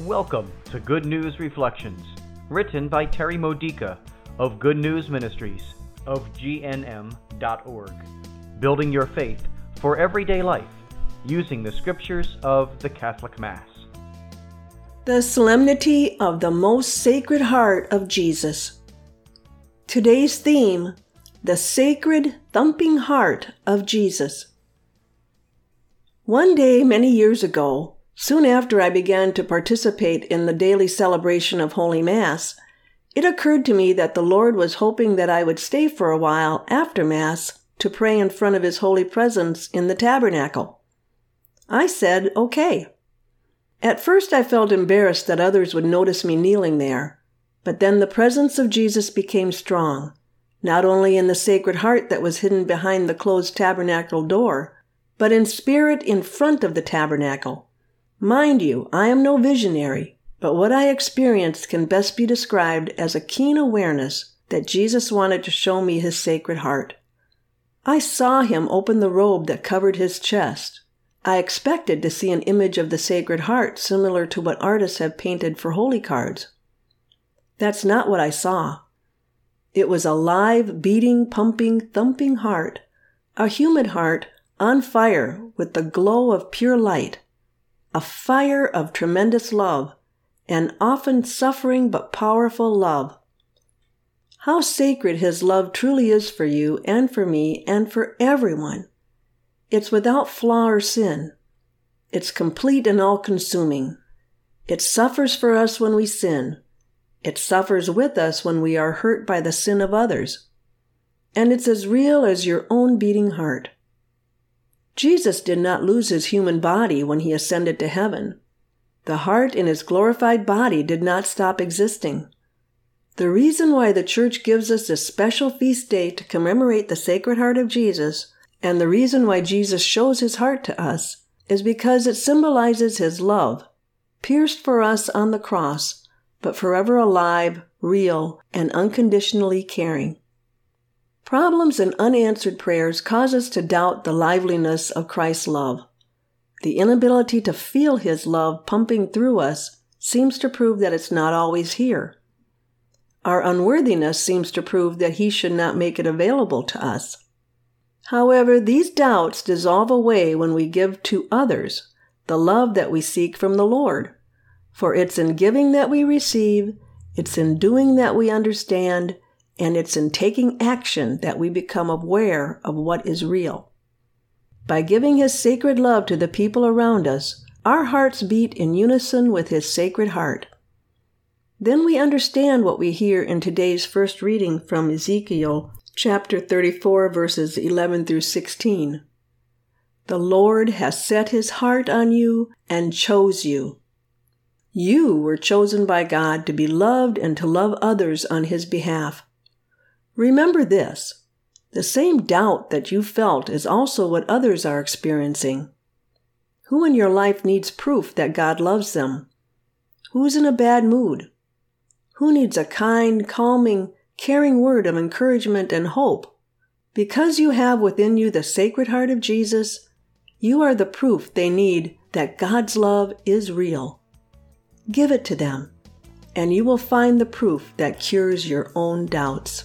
Welcome to Good News Reflections, written by Terry Modica of Good News Ministries of GNM.org, building your faith for everyday life using the scriptures of the Catholic Mass. The Solemnity of the Most Sacred Heart of Jesus. Today's theme The Sacred Thumping Heart of Jesus. One day, many years ago, Soon after I began to participate in the daily celebration of Holy Mass, it occurred to me that the Lord was hoping that I would stay for a while after Mass to pray in front of His holy presence in the tabernacle. I said, okay. At first I felt embarrassed that others would notice me kneeling there, but then the presence of Jesus became strong, not only in the Sacred Heart that was hidden behind the closed tabernacle door, but in spirit in front of the tabernacle Mind you, I am no visionary, but what I experienced can best be described as a keen awareness that Jesus wanted to show me his sacred heart. I saw him open the robe that covered his chest. I expected to see an image of the Sacred Heart similar to what artists have painted for holy cards. That's not what I saw. It was a live, beating, pumping, thumping heart, a human heart on fire with the glow of pure light a fire of tremendous love, an often suffering but powerful love. How sacred His love truly is for you and for me and for everyone. It's without flaw or sin. It's complete and all consuming. It suffers for us when we sin. It suffers with us when we are hurt by the sin of others. And it's as real as your own beating heart. Jesus did not lose his human body when he ascended to heaven. The heart in his glorified body did not stop existing. The reason why the Church gives us this special feast day to commemorate the Sacred Heart of Jesus, and the reason why Jesus shows his heart to us, is because it symbolizes his love, pierced for us on the cross, but forever alive, real, and unconditionally caring. Problems and unanswered prayers cause us to doubt the liveliness of Christ's love. The inability to feel His love pumping through us seems to prove that it's not always here. Our unworthiness seems to prove that He should not make it available to us. However, these doubts dissolve away when we give to others the love that we seek from the Lord. For it's in giving that we receive, it's in doing that we understand, and it's in taking action that we become aware of what is real. By giving His sacred love to the people around us, our hearts beat in unison with His sacred heart. Then we understand what we hear in today's first reading from Ezekiel chapter 34, verses 11 through 16. The Lord has set his heart on you and chose you. You were chosen by God to be loved and to love others on his behalf. Remember this the same doubt that you felt is also what others are experiencing. Who in your life needs proof that God loves them? Who's in a bad mood? Who needs a kind, calming, caring word of encouragement and hope? Because you have within you the sacred heart of Jesus, you are the proof they need that God's love is real. Give it to them, and you will find the proof that cures your own doubts.